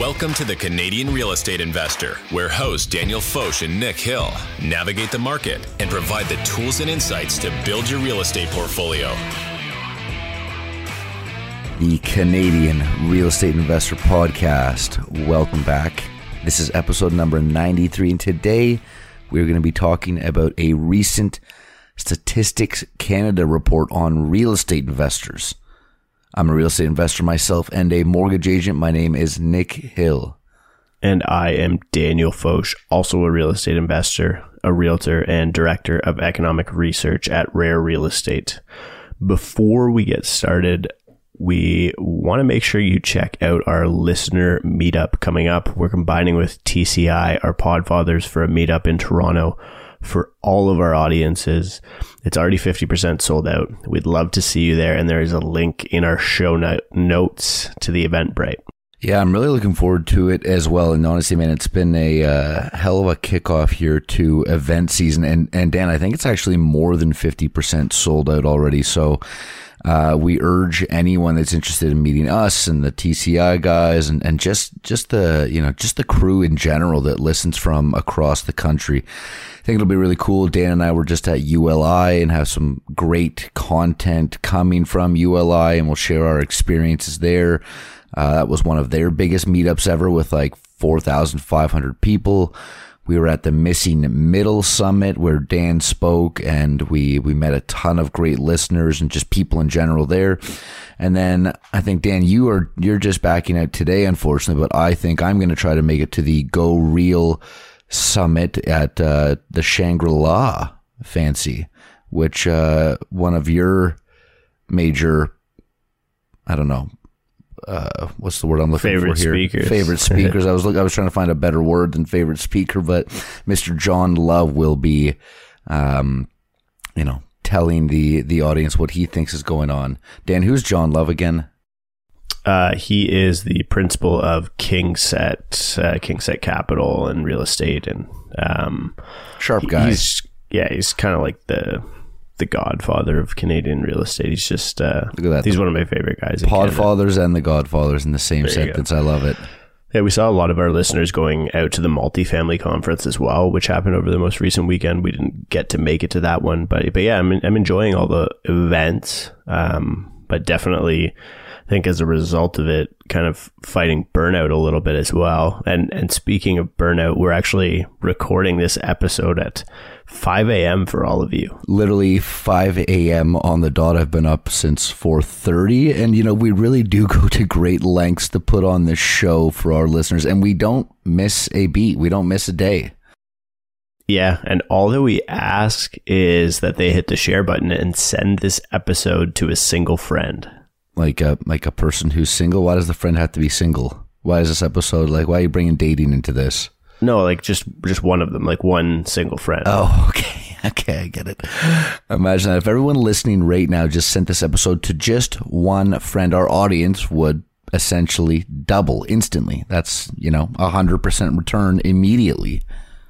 Welcome to the Canadian Real Estate Investor, where hosts Daniel Foch and Nick Hill navigate the market and provide the tools and insights to build your real estate portfolio. The Canadian Real Estate Investor Podcast. Welcome back. This is episode number 93, and today we're going to be talking about a recent Statistics Canada report on real estate investors. I'm a real estate investor myself and a mortgage agent. My name is Nick Hill. And I am Daniel Foch, also a real estate investor, a realtor, and director of economic research at Rare Real Estate. Before we get started, we want to make sure you check out our listener meetup coming up. We're combining with TCI, our Podfathers, for a meetup in Toronto for all of our audiences. It's already 50% sold out. We'd love to see you there. And there is a link in our show notes to the Eventbrite. Yeah, I'm really looking forward to it as well. And honestly, man, it's been a uh, hell of a kickoff here to event season. And, and Dan, I think it's actually more than 50% sold out already. So, uh, we urge anyone that's interested in meeting us and the TCI guys and, and just, just the, you know, just the crew in general that listens from across the country. I think it'll be really cool. Dan and I were just at ULI and have some great content coming from ULI and we'll share our experiences there. Uh, that was one of their biggest meetups ever with like 4,500 people. We were at the Missing Middle Summit where Dan spoke and we, we met a ton of great listeners and just people in general there. And then I think Dan, you are, you're just backing out today, unfortunately, but I think I'm going to try to make it to the Go Real Summit at, uh, the Shangri-La fancy, which, uh, one of your major, I don't know, uh, what's the word I'm looking favorite for here? Speakers. Favorite speakers. I was look, I was trying to find a better word than favorite speaker, but Mr. Jon Love will be, um, you know, telling the the audience what he thinks is going on. Dan, who's Jon Love again? Uh, he is the principal of KingSett, uh, KingSett Capital and real estate, and um, sharp guy. He's, yeah, he's kind of like the the godfather of Canadian real estate. He's just uh, Look at that. He's one of my favorite guys. Podfathers and the Godfathers in the same sentence. I love it. Yeah, we saw a lot of our listeners going out to the multifamily conference as well, which happened over the most recent weekend. We didn't get to make it to that one, but but yeah, I'm I'm enjoying all the events. Um, but definitely, I think as a result of it, kind of fighting burnout a little bit as well. And and speaking of burnout, we're actually recording this episode at 5 a.m. for all of you. Literally 5 a.m. on the dot. I've been up since 4:30, and you know we really do go to great lengths to put on this show for our listeners, and we don't miss a beat. We don't miss a day. Yeah, and all that we ask is that they hit the share button and send this episode to a single friend. Like a like a person who's single. Why does the friend have to be single? Why is this episode like? Why are you bringing dating into this? No, like just just one of them, like one single friend. Oh, okay. Okay, I get it. Imagine that if everyone listening right now just sent this episode to just one friend, our audience would essentially double instantly. That's, you know, a 100% return immediately.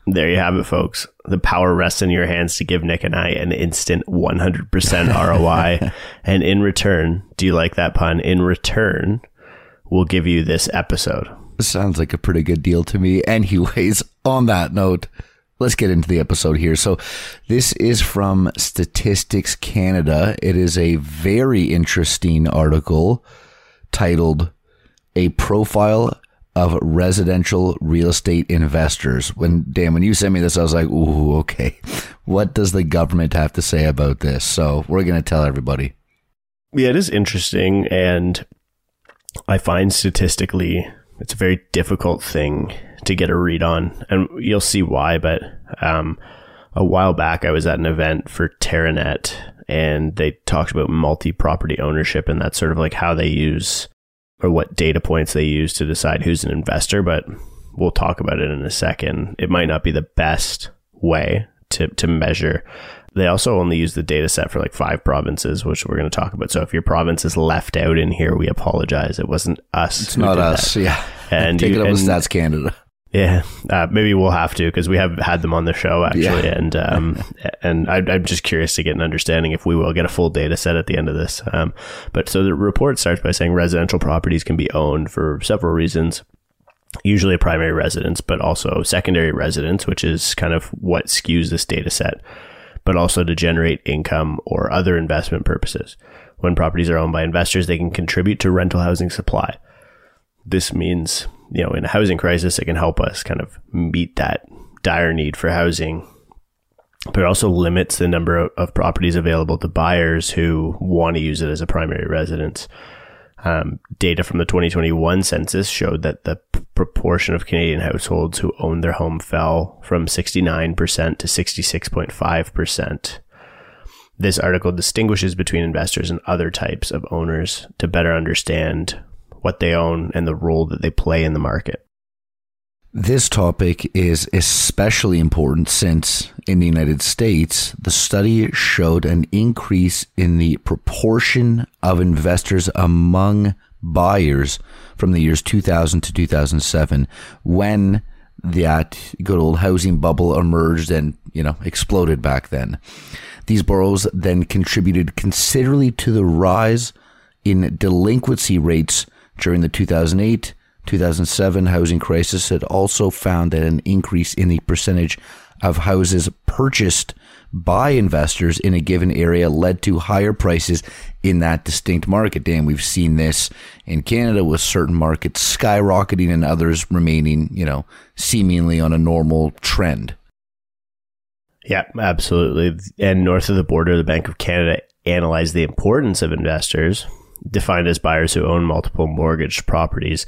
There you have it, folks. The power rests in your hands to give Nick and I an instant 100% ROI. and in return, do you like that pun? In return, we'll give you this episode. Sounds like a pretty good deal to me. Anyways, on that note, let's get into the episode here. So, this is from Statistics Canada. It is a very interesting article titled A Profile of Residential Real Estate Investors. When Dan, when you sent me this, I was like, ooh, okay. What does the government have to say about this? So, we're going to tell everybody. Yeah, it is interesting. And I find statistically, it's a very difficult thing to get a read on, and you'll see why. But um, a while back, I was at an event for Teranet, and they talked about multi-property ownership, and that's sort of like how they use or what data points they use to decide who's an investor. But we'll talk about it in a second. It might not be the best way to to measure. They also only use the data set for like five provinces, which we're going to talk about. So if your province is left out in here, we apologize. It wasn't us. It's not us. That. Yeah. And take you, it up with Stats Canada. Yeah, uh, maybe we'll have to because we have had them on the show actually, Yeah. and um, and I, I'm just curious to get an understanding if we will get a full data set at the end of this. Um, but so the report starts by saying residential properties can be owned for several reasons. usually a primary residence, but also secondary residence, which is kind of what skews this data set, but also to generate income or other investment purposes. When properties are owned by investors, they can contribute to rental housing supply. This means, you know, in a housing crisis, it can help us kind of meet that dire need for housing, but it also limits the number of, properties available to buyers who want to use it as a primary residence. Um, data from the 2021 census showed that the p- proportion of Canadian households who owned their home fell from 69% to 66.5%. This article distinguishes between investors and other types of owners to better understand what they own and the role that they play in the market. This topic is especially important since in the United States, the study showed an increase in the proportion of investors among buyers from the years 2000 to 2007 when that good old housing bubble emerged and, you know, exploded back then. These borrows then contributed considerably to the rise in delinquency rates during the 2008 2007 housing crisis had also found that an increase in the percentage of houses purchased by investors in a given area led to higher prices in that distinct market. Dan, we've seen this in Canada with certain markets skyrocketing and others remaining, you know, seemingly on a normal trend. Yeah, absolutely. And north of the border, the Bank of Canada analyzed the importance of investors defined as buyers who own multiple mortgaged properties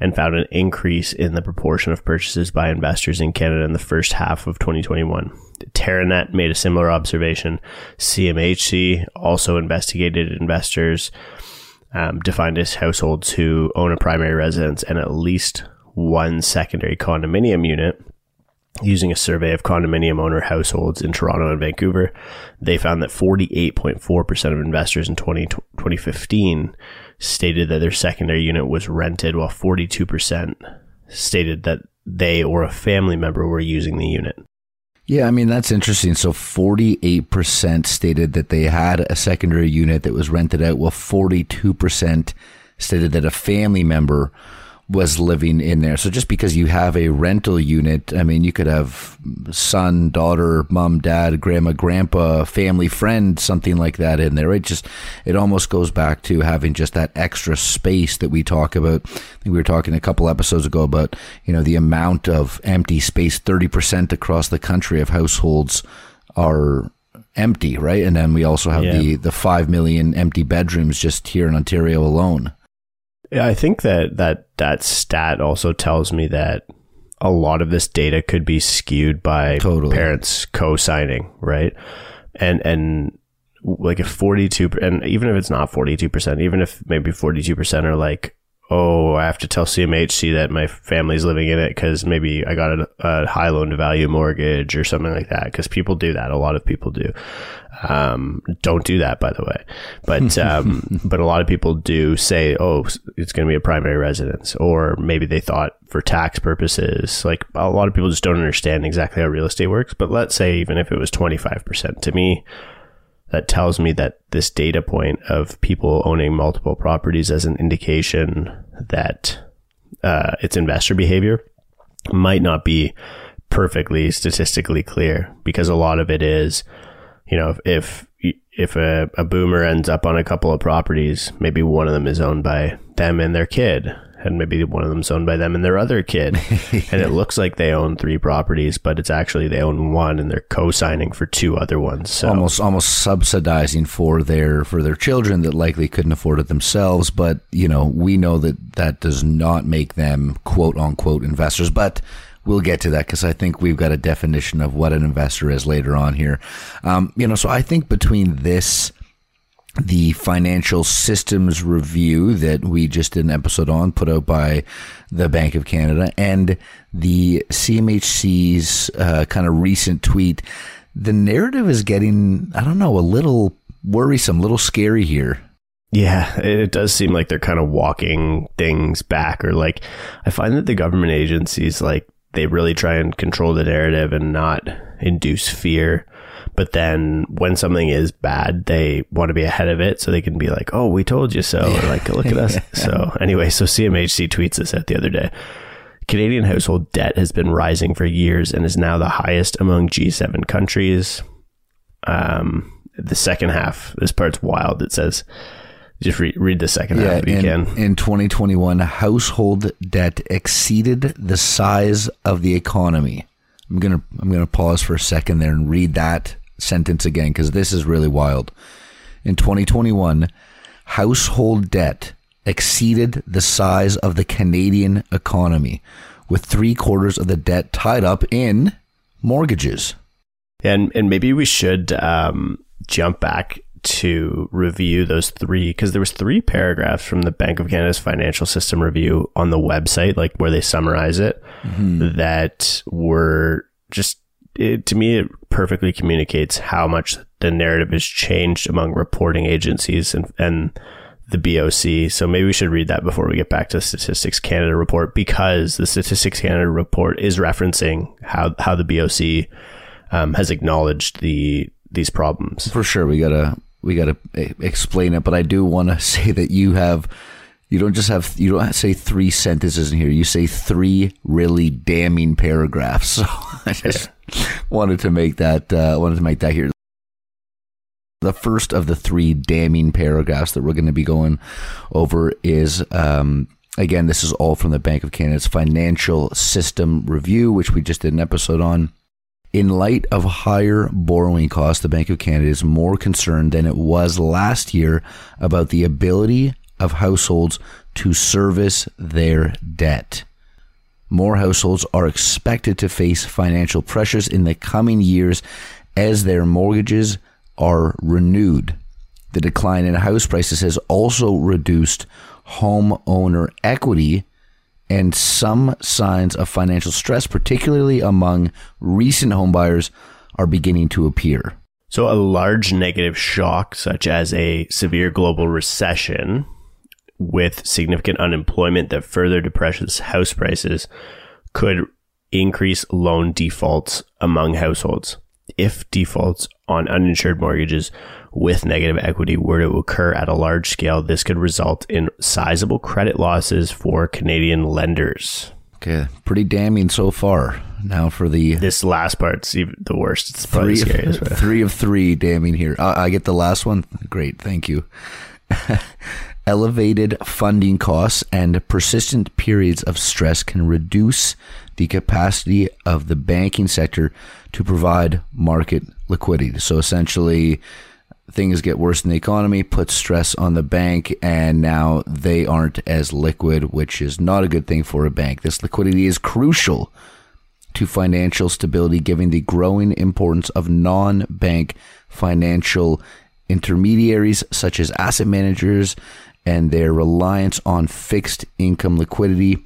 and found an increase in the proportion of purchases by investors in Canada in the first half of 2021. Teranet made a similar observation. CMHC also investigated investors um, defined as households who own a primary residence and at least one secondary condominium unit using a survey of condominium owner households in Toronto and Vancouver, they found that 48.4% of investors in 20, 2015 stated that their secondary unit was rented, while 42% stated that they or a family member were using the unit. Yeah, I mean, that's interesting. So 48% stated that they had a secondary unit that was rented out, while 42% stated that a family member was living in there. So just because you have a rental unit, I mean, you could have son, daughter, mom, dad, grandma, grandpa, family, friend, something like that in there. It just, it almost goes back to having just that extra space that we talk about. I think we were talking a couple episodes ago about, you know, the amount of empty space, 30% across the country of households are empty, right? And then we also have yeah. the, the 5 million empty bedrooms just here in Ontario alone. Yeah, I think that that that stat also tells me that a lot of this data could be skewed by totally. parents co-signing, right? And and like if 42 and even if it's not 42%, even if maybe 42% are like oh, I have to tell CMHC that my family's living in it because maybe I got a, a, high loan to value mortgage or something like that. Because people do that. A lot of people do. Um, don't do that, by the way. But um, but a lot of people do say, oh, it's going to be a primary residence, or maybe they thought for tax purposes. Like a lot of people just don't understand exactly how real estate works. But let's say even if it was twenty five percent, to me, that tells me that this data point of people owning multiple properties as an indication that uh, it's investor behavior might not be perfectly statistically clear because a lot of it is, you know, if if a, a boomer ends up on a couple of properties, maybe one of them is owned by them and their kid, and maybe one of them's owned by them and their other kid. and it looks like they own three properties, but it's actually they own one and they're co-signing for two other ones. So almost almost subsidizing for their for their children that likely couldn't afford it themselves. But you know, we know that that does not make them quote unquote investors. But we'll get to that because I think we've got a definition of what an investor is later on here. Um, you know, so I think between this the financial systems review that we just did an episode on, put out by the Bank of Canada, and the CMHC's uh, kind of recent tweet. The narrative is getting, I don't know, a little worrisome, a little scary here. Yeah, it does seem like they're kind of walking things back, or like I find that the government agencies, like, they really try and control the narrative and not induce fear but then when something is bad, they want to be ahead of it so they can be like, "Oh, we told you so," or like, "Look at us." so anyway, so CMHC tweets this out the other day. Canadian household debt has been rising for years and is now the highest among G7 countries. Um, the second half, this part's wild. It says, just read, read the second half if you in, can. in 2021, household debt exceeded the size of the economy. I'm gonna I'm gonna pause for a second there and read that sentence again because this is really wild. In 2021, household debt exceeded the size of the Canadian economy, with three quarters of the debt tied up in mortgages. And and maybe we should um, jump back to review those three because there was three paragraphs from the Bank of Canada's financial system review on the website, like where they summarize it, that were just it, to me it perfectly communicates how much the narrative has changed among reporting agencies and and the BOC. So maybe we should read that before we get back to the Statistics Canada report because the Statistics Canada report is referencing how how the BOC um, has acknowledged the these problems. For sure, we gotta we gotta eh, explain it. But I do want to say that you have you don't just have you don't say three sentences in here. You say three really damning paragraphs. So I just wanted to make that uh, wanted to make that here. The first of the three damning paragraphs that we're going to be going over is um, again, this is all from the Bank of Canada's financial system review, which we just did an episode on. In light of higher borrowing costs, the Bank of Canada is more concerned than it was last year about the ability of households to service their debt. More households are expected to face financial pressures in the coming years as their mortgages are renewed. The decline in house prices has also reduced homeowner equity and some signs of financial stress, particularly among recent homebuyers, are beginning to appear. So, a large negative shock, such as a severe global recession with significant unemployment that further depresses house prices, could increase loan defaults among households. If defaults on uninsured mortgages with negative equity were to occur at a large scale, this could result in sizable credit losses for Canadian lenders. Okay, pretty damning so far. Now for the This last part's even the worst. It's probably three the scariest. of, three of three damning here. I, I get the last one. Great, thank you. Elevated funding costs and persistent periods of stress can reduce the capacity of the banking sector to provide market liquidity. So essentially, things get worse in the economy, puts stress on the bank, and now they aren't as liquid, which is not a good thing for a bank. This liquidity is crucial to financial stability, given the growing importance of non bank financial intermediaries such as asset managers and their reliance on fixed income liquidity.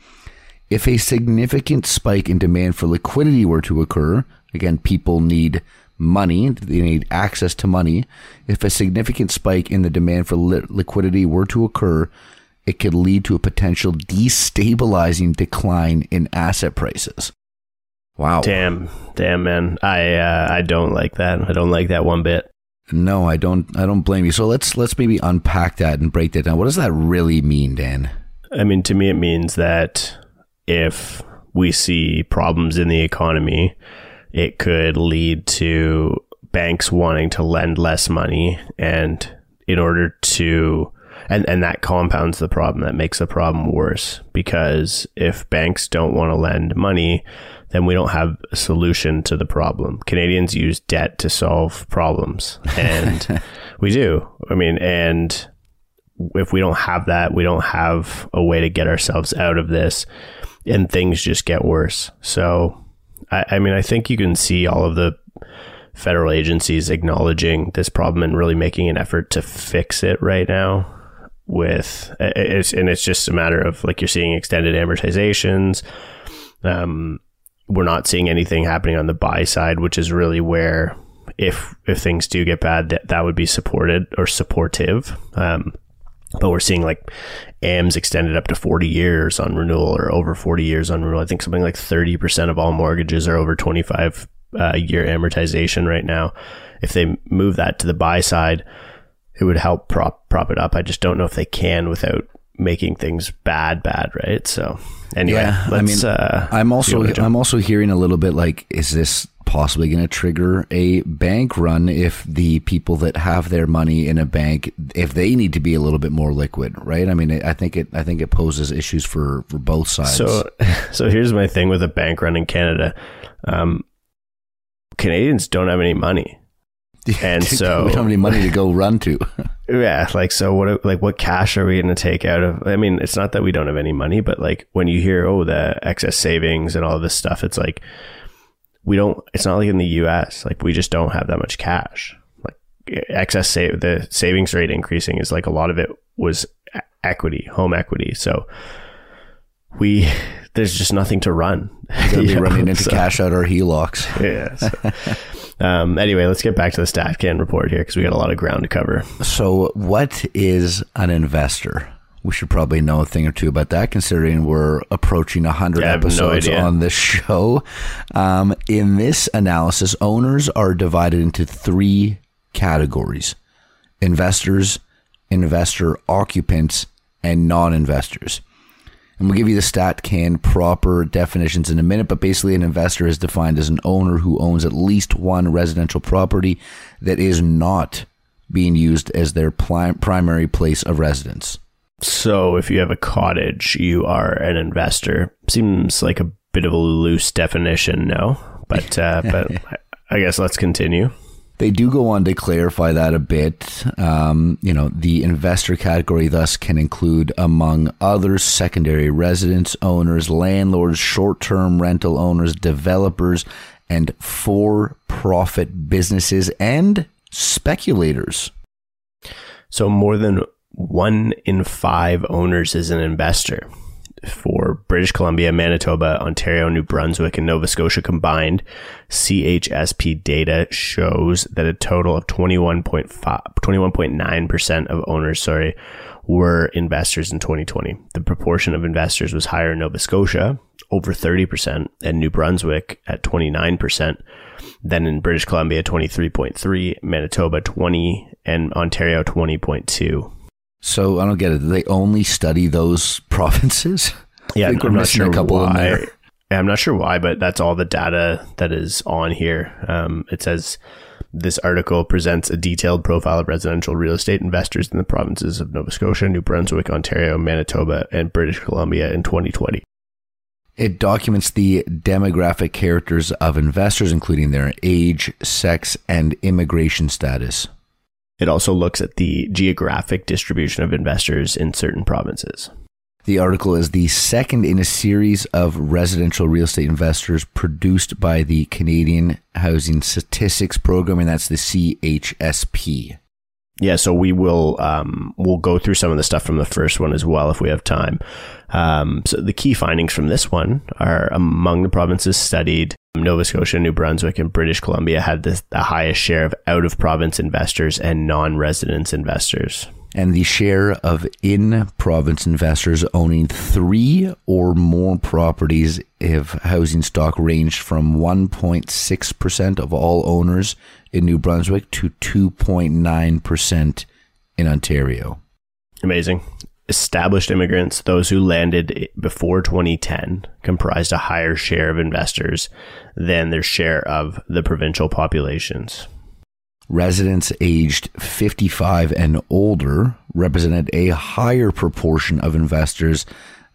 If a significant spike in demand for liquidity were to occur, again, people need money, they need access to money. If a significant spike in the demand for li- liquidity were to occur, it could lead to a potential destabilizing decline in asset prices. Wow. Damn, damn, man. I uh, I don't like that. I don't like that one bit. No, I don't I don't blame you. So let's let's maybe unpack that and break that down. What does that really mean, Dan? I mean, to me, it means that if we see problems in the economy, it could lead to banks wanting to lend less money. And in order to, and, and that compounds the problem, that makes the problem worse. Because if banks don't want to lend money, then we don't have a solution to the problem. Canadians use debt to solve problems. And we do. I mean, and if we don't have that, we don't have a way to get ourselves out of this, and things just get worse. So, I, I mean, I think you can see all of the federal agencies acknowledging this problem and really making an effort to fix it right now. With it's and it's just a matter of like you're seeing extended amortizations. Um, we're not seeing anything happening on the buy side, which is really where if if things do get bad, that that would be supported or supportive. Um, but we're seeing like AMs extended up to 40 years on renewal or over 40 years on renewal. I think something like 30% of all mortgages are over 25 uh, year amortization right now. If they move that to the buy side, it would help prop prop it up. I just don't know if they can without making things bad, bad, right? So anyway, Yeah, I let's, mean, uh, I'm also see what we do. I'm also hearing a little bit like, is this possibly going to trigger a bank run if the people that have their money in a bank, if they need to be a little bit more liquid, right? I mean, I think it I think it poses issues for for both sides. So, so here's my thing with a bank run in Canada. Um, Canadians don't have any money, and so we don't have any money to go run to. yeah, like so. What like what cash are we going to take out of? I mean, it's not that we don't have any money, but like when you hear oh the excess savings and all this stuff, it's like we don't. It's not like in the U.S. Like we just don't have that much cash. Like excess save the savings rate increasing is like a lot of it was equity, home equity. So we there's just nothing to run. We're gonna be know, running into so- cash out our HELOCs. Yeah. so, um, anyway, let's get back to the StatCan report here because we got a lot of ground to cover. So, what is an investor? We should probably know a thing or two about that, considering we're approaching 100 Yeah, have no episodes on this show. Um, in this analysis, owners are divided into three categories investors, investor occupants, and non investors. And we'll give you the stat can proper definitions in a minute, but basically, an investor is defined as an owner who owns at least one residential property that is not being used as their pli- primary place of residence. So, if you have a cottage, you are an investor. Seems like a bit of a loose definition, no? But uh, but I- I guess let's continue. They do go on to clarify that a bit. Um, you know, the investor category thus can include, among others, secondary residence owners, landlords, short term rental owners, developers, and for profit businesses and speculators. So, more than one in five owners is an investor. For British Columbia, Manitoba, Ontario, New Brunswick, and Nova Scotia combined, CHSP data shows that a total of 21.5, 21.9% of owners, sorry, were investors in 2020. The proportion of investors was higher in Nova Scotia, over 30%, and New Brunswick at 29%, than in British Columbia, 23.3, Manitoba, 20, and Ontario, 20.2. So I don't get it. They only study those provinces? Yeah, I think we're I'm not missing sure a couple why. in there. Yeah, I'm not sure why, but that's all the data that is on here. Um, it says this article presents a detailed profile of residential real estate investors in the provinces of Nova Scotia, New Brunswick, Ontario, Manitoba, and British Columbia in 2020. It documents the demographic characters of investors, including their age, sex, and immigration status. It also looks at the geographic distribution of investors in certain provinces. The article is the second in a series of residential real estate investors produced by the Canadian Housing Statistics Program, and that's the CHSP. Yeah, so we will um, we'll go through some of the stuff from the first one as well if we have time. Um, so the key findings from this one are among the provinces studied, Nova Scotia, New Brunswick, and British Columbia had the, the highest share of out of province investors and non residence investors. And the share of in province investors owning three or more properties if housing stock ranged from 1.6% of all owners in New Brunswick to 2.9% in Ontario. Amazing. Established immigrants, those who landed before 2010, comprised a higher share of investors than their share of the provincial populations. Residents aged 55 and older represented a higher proportion of investors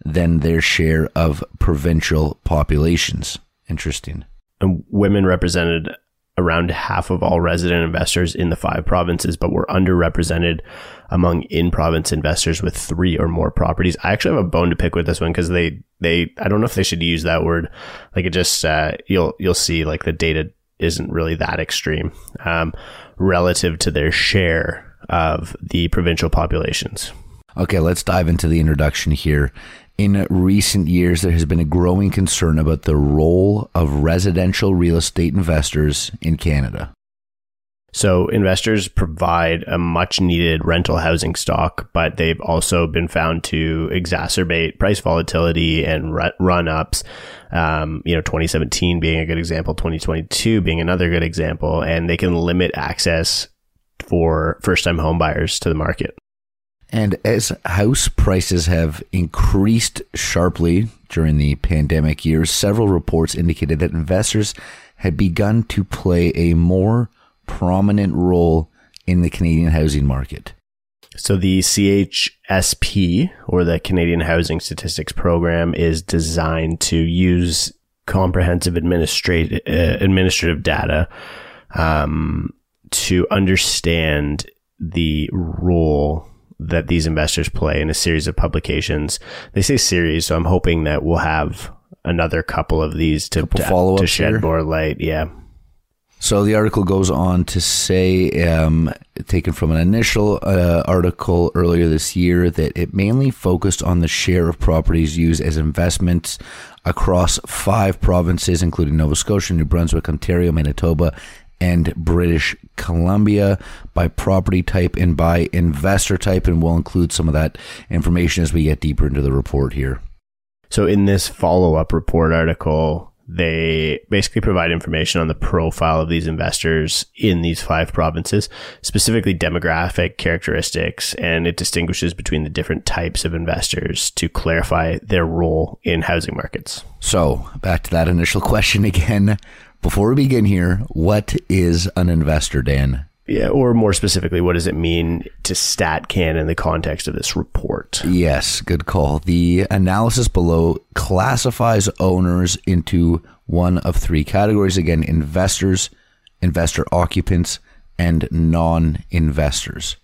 than their share of provincial populations. Interesting. and women represented around half of all resident investors in the five provinces, but were underrepresented among in-province investors with three or more properties. I actually have a bone to pick with this one because they they I don't know if they should use that word. Like it just uh, you'll you'll see like the data isn't really that extreme um, relative to their share of the provincial populations. Okay, let's dive into the introduction here. In recent years, there has been a growing concern about the role of residential real estate investors in Canada. So investors provide a much needed rental housing stock, but they've also been found to exacerbate price volatility and run ups. Um, you know, 2017 being a good example, 2022 being another good example, and they can limit access for first time home buyers to the market. And as house prices have increased sharply during the pandemic years, several reports indicated that investors had begun to play a more prominent role in the Canadian housing market. So the CHSP or the Canadian Housing Statistics Program is designed to use comprehensive administrative uh, administrative data um, to understand the role that these investors play in a series of publications. They say series, so I'm hoping that we'll have another couple of these to, to, to shed here. more light. Yeah. So the article goes on to say, um, taken from an initial uh, article earlier this year, that it mainly focused on the share of properties used as investments across five provinces, including Nova Scotia, New Brunswick, Ontario, Manitoba, and British Columbia by property type and by investor type. And we'll include some of that information as we get deeper into the report here. So, in this follow up report article, they basically provide information on the profile of these investors in these five provinces, specifically demographic characteristics, and it distinguishes between the different types of investors to clarify their role in housing markets. So, back to that initial question again. Before we begin here, what is an investor, Dan? Yeah, or more specifically, what does it mean to StatCan in the context of this report? Yes, good call. The analysis below classifies owners into one of three categories again investors, investor occupants, and non investors.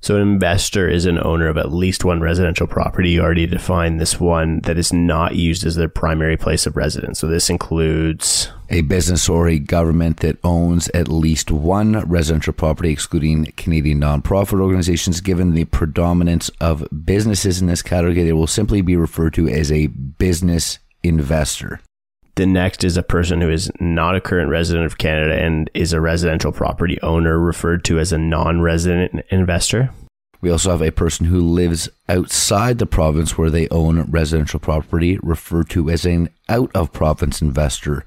So, an investor is an owner of at least one residential property. You already defined this one that is not used as their primary place of residence. So, this includes a business or a government that owns at least one residential property, excluding Canadian nonprofit organizations. Given the predominance of businesses in this category, they will simply be referred to as a business investor. The next is a person who is not a current resident of Canada and is a residential property owner, referred to as a non resident investor. We also have a person who lives outside the province where they own residential property, referred to as an out of province investor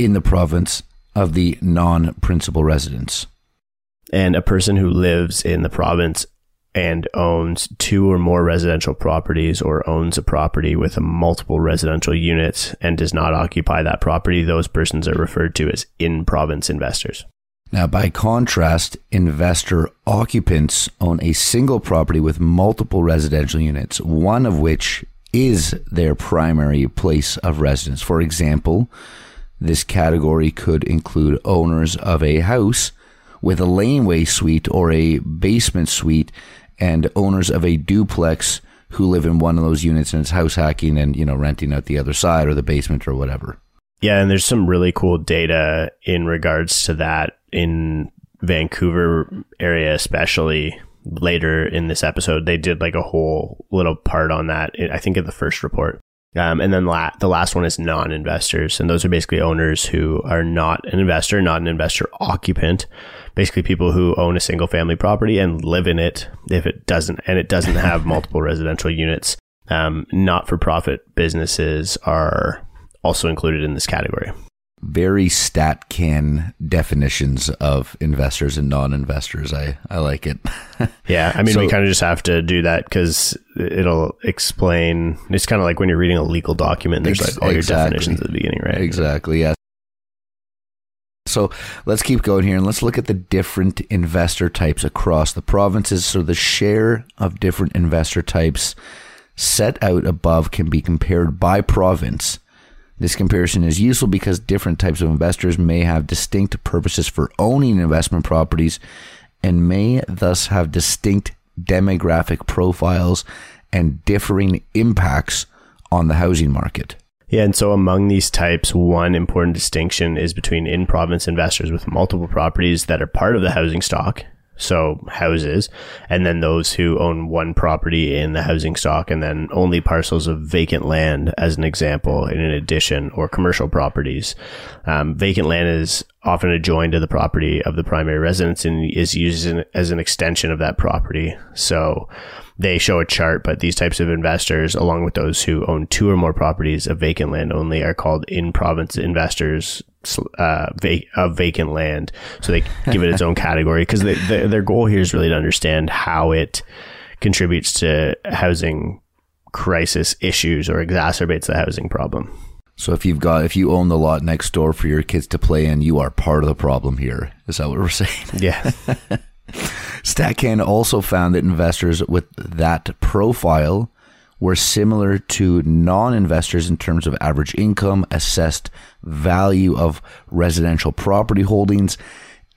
in the province of the non principal residence. And a person who lives in the province and owns two or more residential properties or owns a property with a multiple residential units and does not occupy that property, those persons are referred to as in province investors. Now, by contrast, investor occupants own a single property with multiple residential units, one of which is their primary place of residence. For example, this category could include owners of a house with a laneway suite or a basement suite and owners of a duplex who live in one of those units and it's house hacking and you know renting out the other side or the basement or whatever. Yeah, and there's some really cool data in regards to that in Vancouver area especially later in this episode they did like a whole little part on that I think in the first report. Um, and then la- the last one is non-investors, and those are basically owners who are not an investor, not an investor occupant, basically people who own a single family property and live in it if it doesn't and it doesn't have multiple residential units. Um, not for profit businesses are also included in this category. Very stat can definitions of investors and non investors. I, I like it. yeah. I mean, so, we kind of just have to do that because it'll explain. It's kind of like when you're reading a legal document, there's like all your definitions at the beginning, right? Exactly. Yeah. So let's keep going here and let's look at the different investor types across the provinces. So the share of different investor types set out above can be compared by province. This comparison is useful because different types of investors may have distinct purposes for owning investment properties and may thus have distinct demographic profiles and differing impacts on the housing market. Yeah, and so among these types, one important distinction is between in province investors with multiple properties that are part of the housing stock, so houses, and then those who own one property in the housing stock and then only parcels of vacant land, as an example, in an addition or commercial properties. Um, vacant land is often adjoined to the property of the primary residence and is used as an extension of that property. So, they show a chart, but these types of investors, along with those who own two or more properties of vacant land only, are called in province investors uh, vac- of vacant land. So they give it its own category because their goal here is really to understand how it contributes to housing crisis issues or exacerbates the housing problem. So if you've got if you own the lot next door for your kids to play in, you are part of the problem here. Is that what we're saying? Yeah. StatCan also found that investors with that profile were similar to non-investors in terms of average income, assessed value of residential property holdings,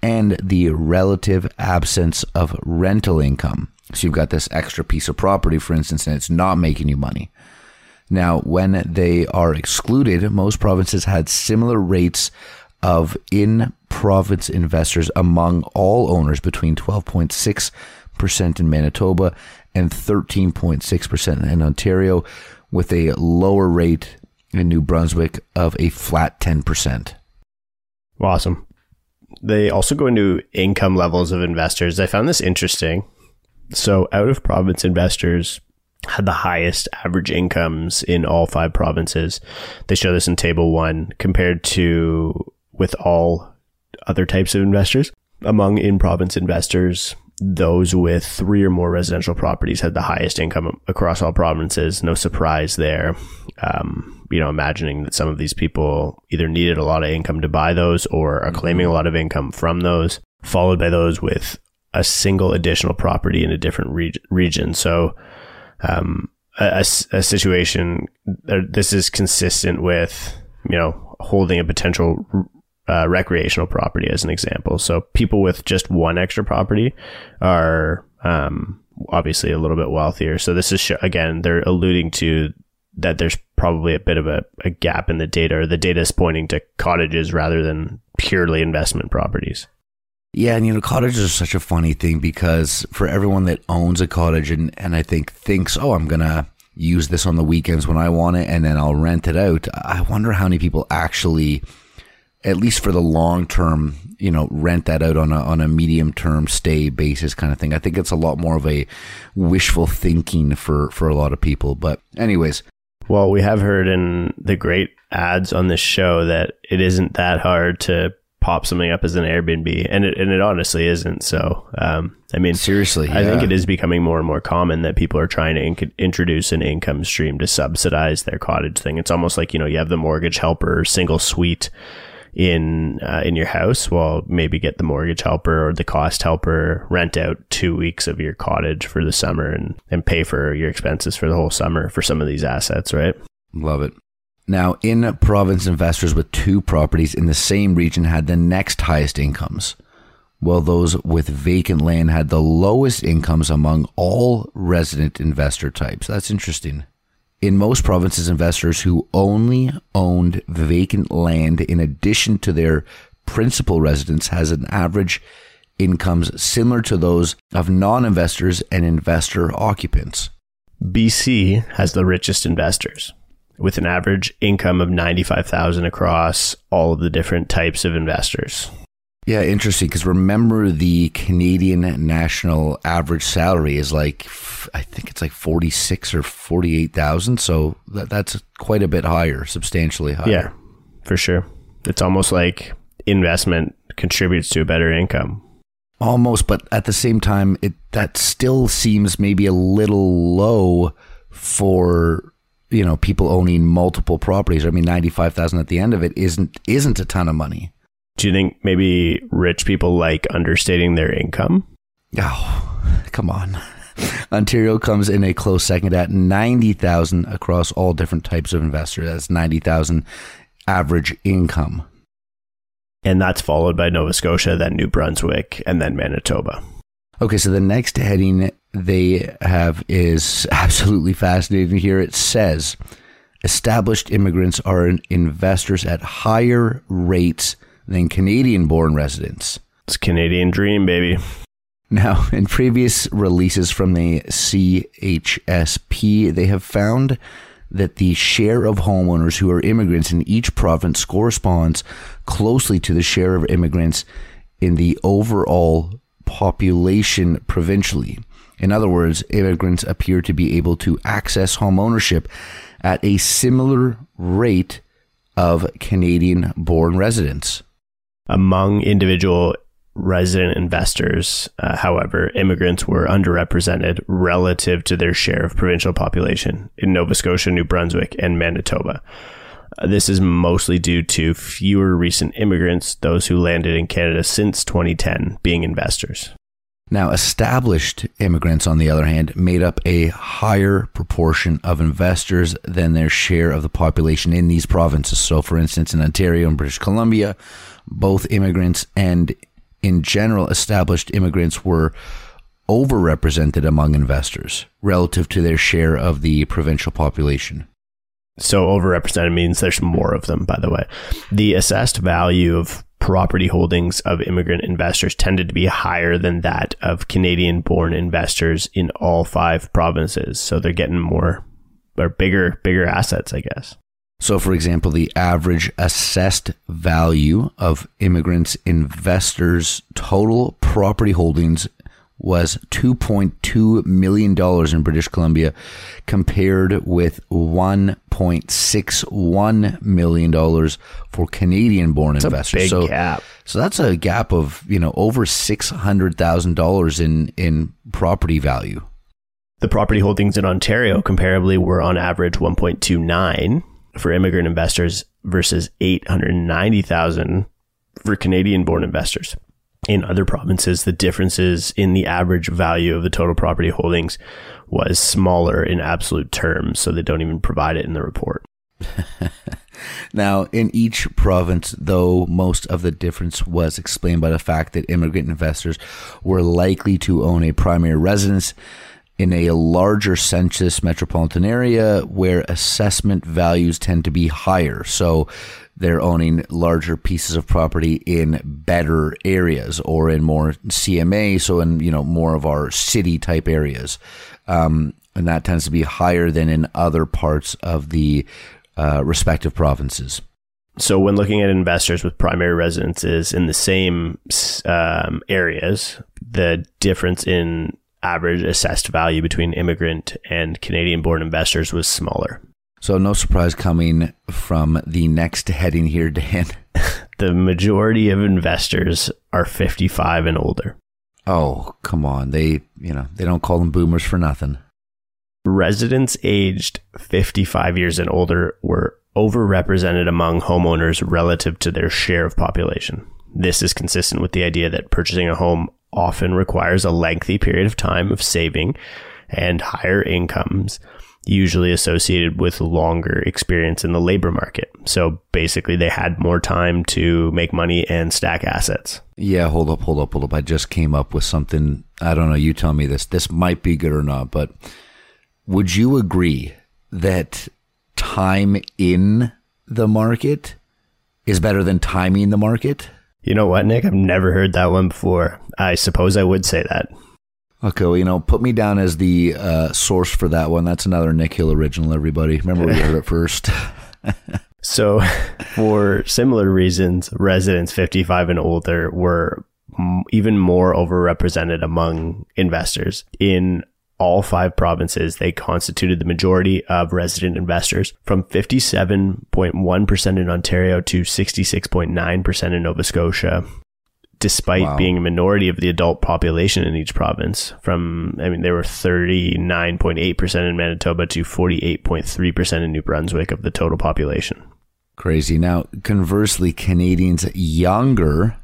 and the relative absence of rental income. So you've got this extra piece of property, for instance, and it's not making you money. Now, when they are excluded, most provinces had similar rates of in province investors among all owners between 12.6% in Manitoba and 13.6% in Ontario, with a lower rate in New Brunswick of a flat 10%. Awesome. They also go into income levels of investors. I found this interesting. So, out of province investors had the highest average incomes in all five provinces. They show this in table one compared to with all other types of investors. Among in province investors, those with three or more residential properties had the highest income across all provinces. No surprise there. Um, you know, imagining that some of these people either needed a lot of income to buy those or are claiming a lot of income from those, followed by those with a single additional property in a different reg- region. So, um, a, a, a situation, uh, this is consistent with, you know, holding a potential uh, recreational property as an example. So people with just one extra property are um, obviously a little bit wealthier. So this is sh- again they're alluding to that there's probably a bit of a, a gap in the data, or the data is pointing to cottages rather than purely investment properties. Yeah, and you know, cottages are such a funny thing because for everyone that owns a cottage and, and I think thinks, oh, I'm gonna use this on the weekends when I want it and then I'll rent it out. I wonder how many people actually at least for the long term, you know, rent that out on a on a medium term stay basis kind of thing. I think it's a lot more of a wishful thinking for for a lot of people. But anyways, well, we have heard in the great ads on this show that it isn't that hard to pop something up as an Airbnb, and it and it honestly isn't. So, um, I mean, seriously, I think it is becoming more and more common that people are trying to inc- introduce an income stream to subsidize their cottage thing. It's almost like you know you have the mortgage helper, single suite in uh, in your house, well, maybe get the mortgage helper or the cost helper, rent out two weeks of your cottage for the summer, and and pay for your expenses for the whole summer for some of these assets, right? Love it. Now, in province, investors with two properties in the same region had the next highest incomes, while those with vacant land had the lowest incomes among all resident investor types. That's interesting. In most provinces, investors who only owned vacant land in addition to their principal residence has an average incomes similar to those of non-investors and investor occupants. BC has the richest investors with an average income of 95,000 across all of the different types of investors. Yeah, interesting. Because remember, the Canadian national average salary is like, I think it's like forty six or forty eight thousand. So that, that's quite a bit higher, substantially higher. Yeah, for sure. It's almost like investment contributes to a better income. Almost, but at the same time, it that still seems maybe a little low for you know people owning multiple properties. I mean, ninety five thousand at the end of it isn't isn't a ton of money. Do you think maybe rich people like understating their income? Oh, come on. Ontario comes in a close second at 90,000 across all different types of investors. That's 90,000 average income. And that's followed by Nova Scotia, then New Brunswick, and then Manitoba. Okay, so the next heading they have is absolutely fascinating here. It says established immigrants are investors at higher rates than Canadian born residents. It's Canadian dream, baby. Now, in previous releases from the CHSP, they have found that the share of homeowners who are immigrants in each province corresponds closely to the share of immigrants in the overall population provincially. In other words, immigrants appear to be able to access home ownership at a similar rate of Canadian born residents among individual resident investors, uh, however, immigrants were underrepresented relative to their share of provincial population in Nova Scotia, New Brunswick, and Manitoba. Uh, this is mostly due to fewer recent immigrants, those who landed in Canada since 2010, being investors. Now, established immigrants, on the other hand, made up a higher proportion of investors than their share of the population in these provinces. So, for instance, in Ontario and British Columbia, both immigrants and in general established immigrants were overrepresented among investors relative to their share of the provincial population. So overrepresented means there's more of them, by the way. The assessed value of property holdings of immigrant investors tended to be higher than that of Canadian born investors in all five provinces. So they're getting more or bigger, bigger assets, I guess. So, for example, the average assessed value of immigrants' investors' total property holdings was $2.2 million in British Columbia compared with $1.61 million for Canadian born investors. so, gap. so that's a gap of, you know, over $600,000 in, in property value. The property holdings in Ontario comparably were on average 1.29 for immigrant investors versus 890,000 for Canadian born investors in other provinces, the differences in the average value of the total property holdings was smaller in absolute terms, so they don't even provide it in the report. now, in each province, though, most of the difference was explained by the fact that immigrant investors were likely to own a primary residence in a larger census metropolitan area where assessment values tend to be higher. So they're owning larger pieces of property in better areas or in more CMA, so in you know more of our city type areas, um, and that tends to be higher than in other parts of the uh, respective provinces. So, when looking at investors with primary residences in the same um, areas, the difference in average assessed value between immigrant and Canadian born investors was smaller. So no surprise coming from the next heading here, Dan. the majority of investors are 55 and older. Oh, come on. They, you know, they don't call them boomers for nothing. Residents aged 55 years and older were overrepresented among homeowners relative to their share of population. This is consistent with the idea that purchasing a home often requires a lengthy period of time of saving and higher incomes usually associated with longer experience in the labor market. So basically, they had more time to make money and stack assets. Yeah, hold up, hold up, hold up. I just came up with something. I don't know. You tell me this. This might be good or not, but would you agree that time in the market is better than timing the market? You know what, Nick? I've never heard that one before. I suppose I would say that. Okay, well, you know, put me down as the uh, source for that one. That's another Nick Hill original, everybody. Remember we heard it first. so, for similar reasons, residents 55 and older were m- even more overrepresented among investors. In all five provinces, they constituted the majority of resident investors from 57.1% in Ontario to 66.9% in Nova Scotia despite wow. being a minority of the adult population in each province. From, I mean, they were 39.8% in Manitoba to 48.3% in New Brunswick of the total population. Crazy. Now, conversely, Canadians younger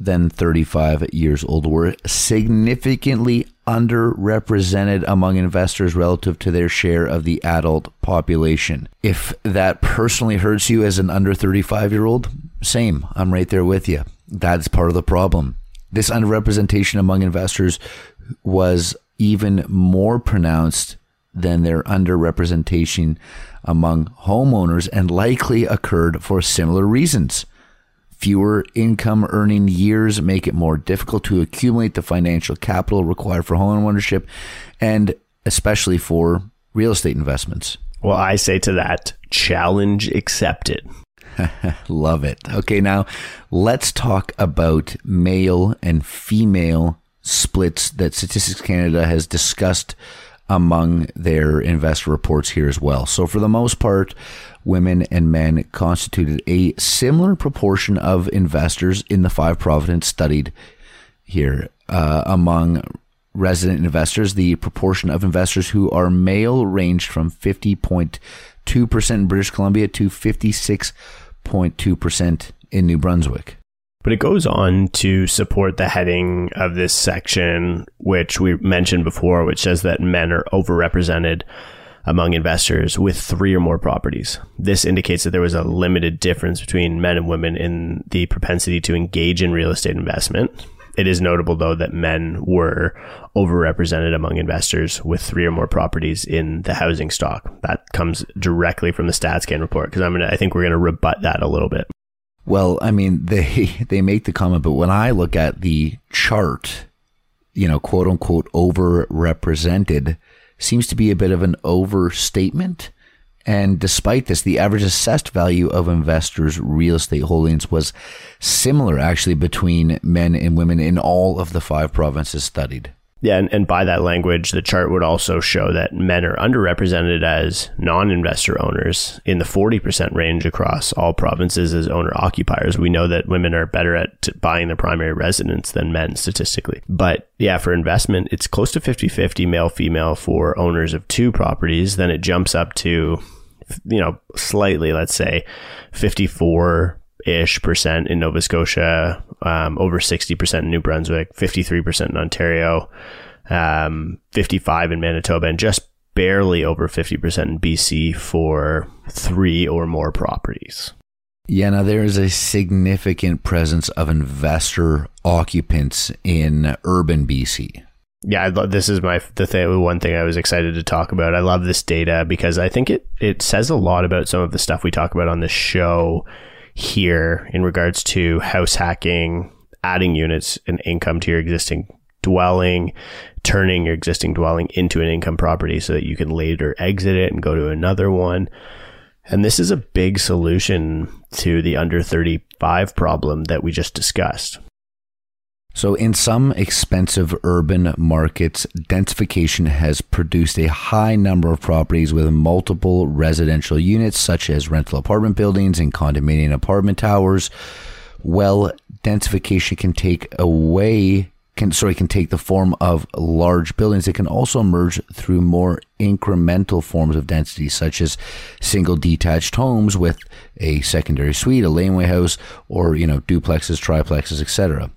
than 35 years old were significantly underrepresented among investors relative to their share of the adult population. If that personally hurts you as an under 35 year old, same. I'm right there with you. That's part of the problem. This underrepresentation among investors was even more pronounced than their underrepresentation among homeowners and likely occurred for similar reasons. Fewer income earning years make it more difficult to accumulate the financial capital required for home ownership and especially for real estate investments. Well, I say to that, challenge accepted. Love it. Okay, now let's talk about male and female splits that Statistics Canada has discussed among their investor reports here as well. So, for the most part, women and men constituted a similar proportion of investors in the five provinces studied here uh, among resident investors. The proportion of investors who are male ranged from 50.2% in British Columbia to 56.2% in New Brunswick. But it goes on to support the heading of this section, which we mentioned before, which says that men are overrepresented among investors with three or more properties. This indicates that there was a limited difference between men and women in the propensity to engage in real estate investment. It is notable, though, that men were overrepresented among investors with three or more properties in the housing stock. That comes directly from the StatsCan report because I'm gonna. I think we're gonna rebut that a little bit. Well, I mean, they they make the comment, but when I look at the chart, you know, quote unquote overrepresented seems to be a bit of an overstatement. And despite this, the average assessed value of investors' real estate holdings was similar actually between men and women in all of the five provinces studied. Yeah, and, and by that language, the chart would also show that men are underrepresented as non investor owners in the 40% range across all provinces as owner occupiers. We know that women are better at buying their primary residence than men statistically. But yeah, for investment, it's close to 50 50 male female for owners of two properties. Then it jumps up to, you know, slightly, let's say 54 ish percent in Nova Scotia, um, over 60% in New Brunswick, 53% in Ontario, um, 55 in Manitoba, and just barely over 50% in BC for three or more properties. Yeah, now there is a significant presence of investor occupants in urban BC. Yeah, I love, this is my the thing, one thing I was excited to talk about. I love this data because I think it it says a lot about some of the stuff we talk about on this show here in regards to house hacking, adding units and income to your existing dwelling, turning your existing dwelling into an income property so that you can later exit it and go to another one. And this is a big solution to the under 35 problem that we just discussed. So, in some expensive urban markets, densification has produced a high number of properties with multiple residential units, such as rental apartment buildings and condominium apartment towers. Well, densification can take away can sorry can take the form of large buildings. It can also emerge through more incremental forms of density, such as single detached homes with a secondary suite, a laneway house, or you know duplexes, triplexes, etc.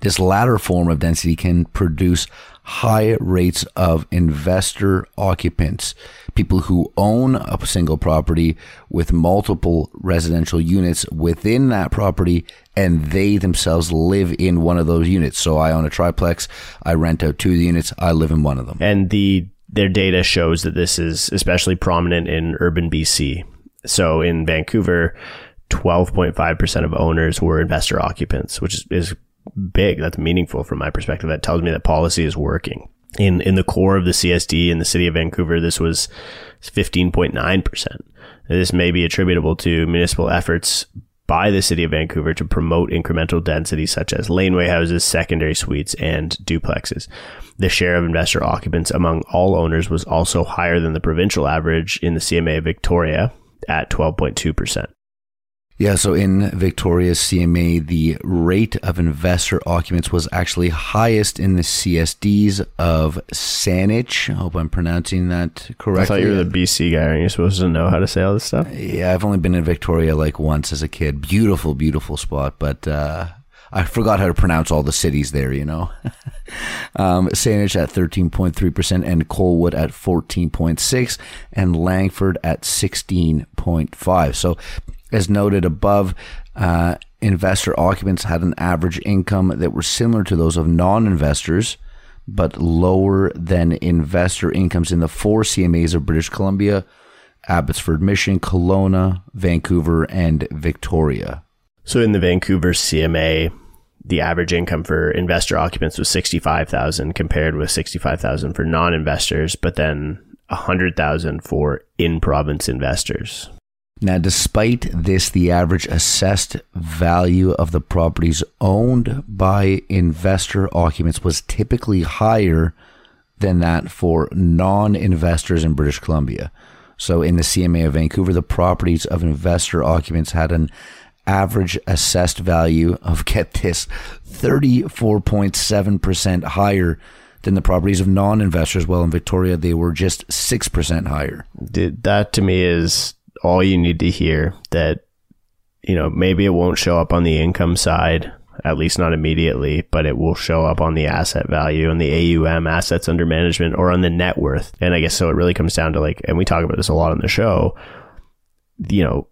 This latter form of density can produce high rates of investor occupants, people who own a single property with multiple residential units within that property and they themselves live in one of those units. So I own a triplex, I rent out two of the units, I live in one of them. And the their data shows that this is especially prominent in urban BC. So in Vancouver, 12.5% of owners were investor occupants, which is, is big. That's meaningful from my perspective. That tells me that policy is working. In in the core of the CSD in the city of Vancouver, this was 15.9%. This may be attributable to municipal efforts by the city of Vancouver to promote incremental density such as laneway houses, secondary suites, and duplexes. The share of investor occupants among all owners was also higher than the provincial average in the CMA of Victoria at 12.2%. Yeah, so in Victoria's CMA, the rate of investor occupants was actually highest in the CSDs of Saanich. I hope I'm pronouncing that correctly. I thought you were the BC guy. Are you supposed to know how to say all this stuff? Yeah, I've only been in Victoria like once as a kid. Beautiful, beautiful spot, but uh, I forgot how to pronounce all the cities there, you know. um, Saanich at 13.3% and Colwood at 14.6 and Langford at 16.5. So as noted above, uh, investor occupants had an average income that were similar to those of non investors, but lower than investor incomes in the four CMAs of British Columbia, Abbotsford, Mission, Kelowna, Vancouver, and Victoria. So in the Vancouver CMA, the average income for investor occupants was 65,000 compared with 65,000 for non-investors, but then 100,000 for in-province investors. Now, despite this, the average assessed value of the properties owned by investor occupants was typically higher than that for non investors in British Columbia. So, in the CMA of Vancouver, the properties of investor occupants had an average assessed value of get this 34.7% higher than the properties of non-investors. Well, in Victoria, they were just 6% higher. That to me is all you need to hear that, you know, maybe it won't show up on the income side, at least not immediately, but it will show up on the asset value and the AUM assets under management or on the net worth. And I guess so it really comes down to like, and we talk about this a lot on the show, you know,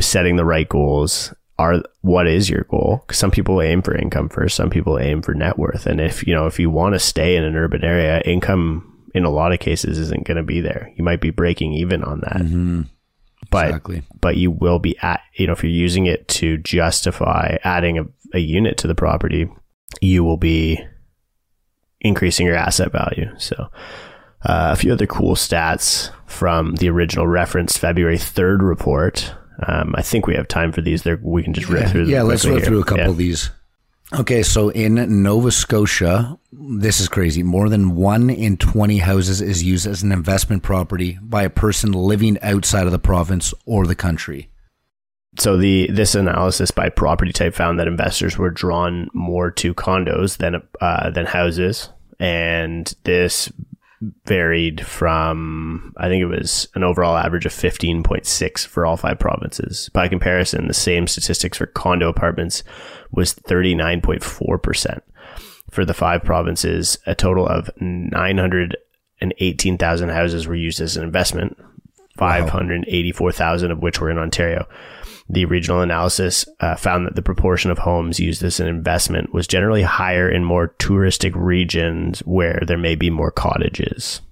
setting the right goals are what is your goal because some people aim for income first some people aim for net worth and if you know if you want to stay in an urban area income in a lot of cases isn't going to be there you might be breaking even on that mm-hmm. But Exactly. but you will be at you know if you're using it to justify adding a, a unit to the property you will be increasing your asset value so uh, a few other cool stats from the original referenced February 3rd report. Um, I think we have time for these. There, we can just rip through them. Yeah, let's run through a couple Yeah. of these. Okay, so in Nova Scotia, this is crazy. More than one in 20 houses is used as an investment property by a person living outside of the province or the country. So the this analysis by property type found that investors were drawn more to condos than uh, than houses, and this varied from I think it was an overall average of 15.6 for all five provinces. By comparison, the same statistics for condo apartments was 39.4%. For the five provinces, a total of 918,000 houses were used as an investment, 584,000 of which were in Ontario. The regional analysis uh, found that the proportion of homes used as an investment was generally higher in more touristic regions where there may be more cottages.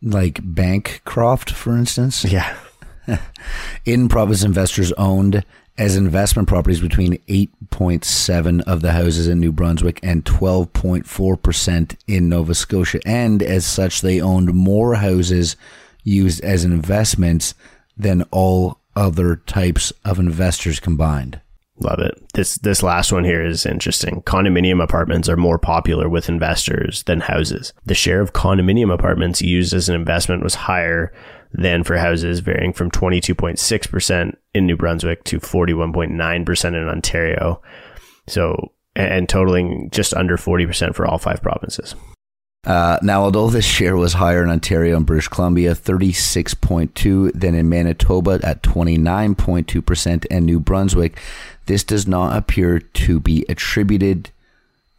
Like Bancroft, for instance. Yeah. In province, investors owned as investment properties between 8.7 of the houses in New Brunswick and 12.4% in Nova Scotia. And as such, they owned more houses used as investments than all other types of investors combined. Love it. This this last one here is interesting. Condominium apartments are more popular with investors than houses. The share of condominium apartments used as an investment was higher than for houses, varying from 22.6% in New Brunswick to 41.9% in Ontario. So and totaling just under 40% for all five provinces. Uh, now, although this share was higher in Ontario and British Columbia, 36.2 than in Manitoba at 29.2% and New Brunswick, this does not appear to be attributed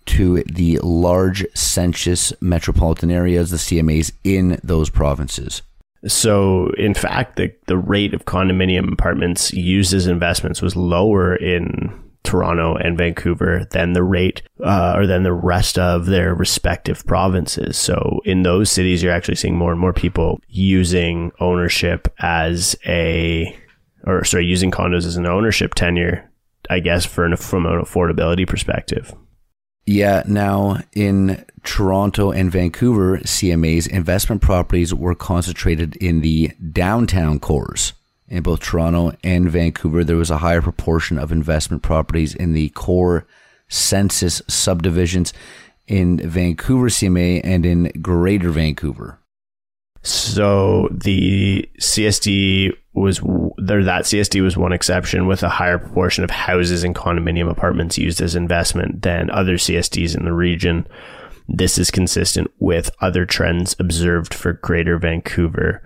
to the large census metropolitan areas, the CMAs in those provinces. So, in fact, the, the rate of condominium apartments used as investments was lower in Toronto and Vancouver than the rate uh, or than the rest of their respective provinces. So, in those cities, you're actually seeing more and more people using ownership as a, or sorry, using condos as an ownership tenure, I guess, for an, from an affordability perspective. Yeah, now in Toronto and Vancouver CMAs, investment properties were concentrated in the downtown cores. In both Toronto and Vancouver, there was a higher proportion of investment properties in the core census subdivisions in Vancouver CMA and in Greater Vancouver. So the CSD was there. That CSD was one exception, with a higher proportion of houses and condominium apartments used as investment than other CSDs in the region. This is consistent with other trends observed for Greater Vancouver.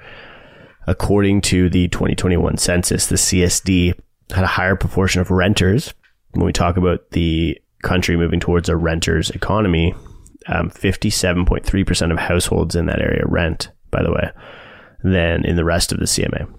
According to the 2021 census, the CSD had a higher proportion of renters. When we talk about the country moving towards a renter's economy, um, 57.3% of households in that area rent, by the way, than in the rest of the CMA.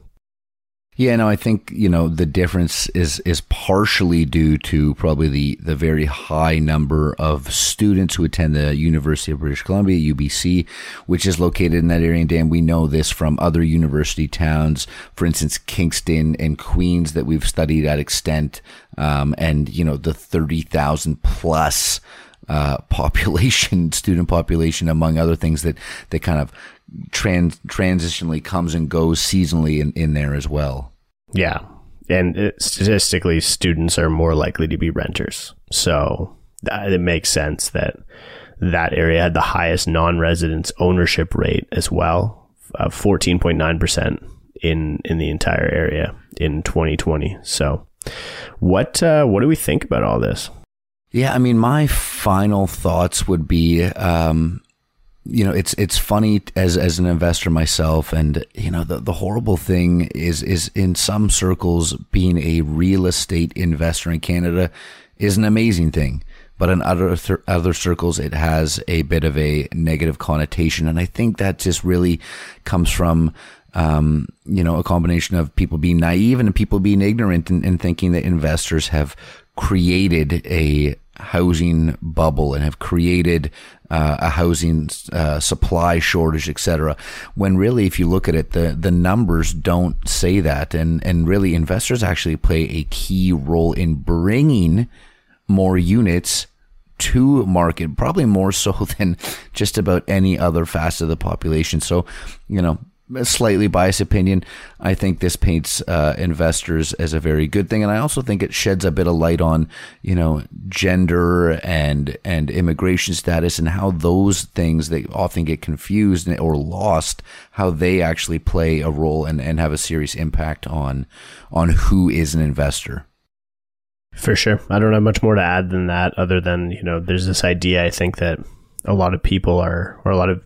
Yeah, no, I think you know the difference is is partially due to probably the the very high number of students who attend the University of British Columbia (UBC), which is located in that area. And Dan, we know this from other university towns, for instance, Kingston and Queens, that we've studied at extent, um, and you know the thirty thousand plus uh, population, student population, among other things that that kind of trans transitionally comes and goes seasonally in, in there as well. Yeah. And it, statistically, students are more likely to be renters. So that, it makes sense that that area had the highest non residence ownership rate as well, of 14.9% in, in the entire area in 2020. So What uh, what do we think about all this? Yeah, I mean, my final thoughts would be, um, you know, it's it's funny as as an investor myself, and you know, the the horrible thing is is in some circles, being a real estate investor in Canada is an amazing thing. But in other th- other circles, it has a bit of a negative connotation, and I think that just really comes from um, you know, a combination of people being naive and people being ignorant and, and thinking that investors have created a housing bubble and have created uh, a housing uh, supply shortage, etc. When really, if you look at it, the the numbers don't say that, and and really, investors actually play a key role in bringing more units to market, probably more so than just about any other facet of the population. So, you know, a slightly biased opinion, I think this paints uh, investors as a very good thing, and I also think it sheds a bit of light on you know gender and and immigration status and how those things that often get confused or lost, how they actually play a role and, and have a serious impact on on who is an investor. For sure, I don't have much more to add than that, other than you know, there's this idea I think that a lot of people are, or a lot of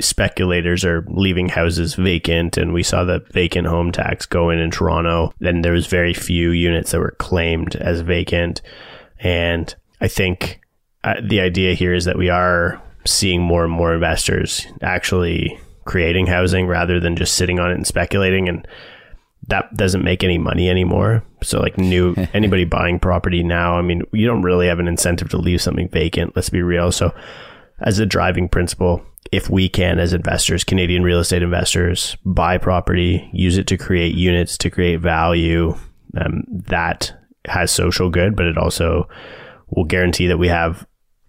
speculators are leaving houses vacant and we saw the vacant home tax go in in Toronto and there was very few units that were claimed as vacant and I think uh, the idea here is that we are seeing more and more investors actually creating housing rather than just sitting on it and speculating and that doesn't make any money anymore. So like new anybody buying property now, I mean, you don't really have an incentive to leave something vacant, let's be real. So as a driving principle, if we can, as investors, Canadian real estate investors, buy property, use it to create units, to create value, um, that has social good, but it also will guarantee that we have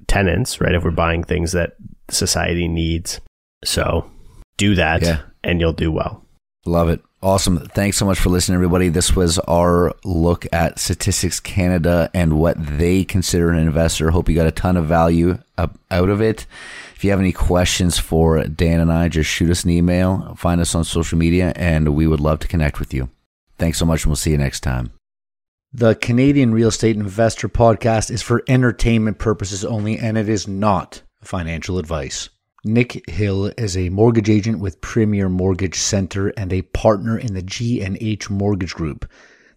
tenants, right? If we're buying things that society needs. So do that yeah. and you'll do well. Love it. Awesome. Thanks so much for listening, everybody. This was our look at Statistics Canada and what they consider an investor. Hope you got a ton of value out of it. If you have any questions for Dan and I, just shoot us an email, find us on social media, and we would love to connect with you. Thanks so much, and we'll see you next time. The Canadian Real Estate Investor Podcast is for entertainment purposes only, and it is not financial advice. Nick Hill is a mortgage agent with Premier Mortgage Center and a partner in the G&H Mortgage Group.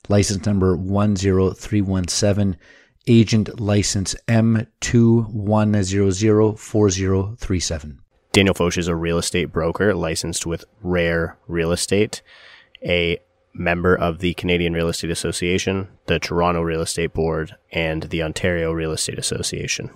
License number 10317 agent license M21004037. Daniel Foch is a real estate broker licensed with Rare Real Estate, a member of the Canadian Real Estate Association, the Toronto Real Estate Board, and the Ontario Real Estate Association.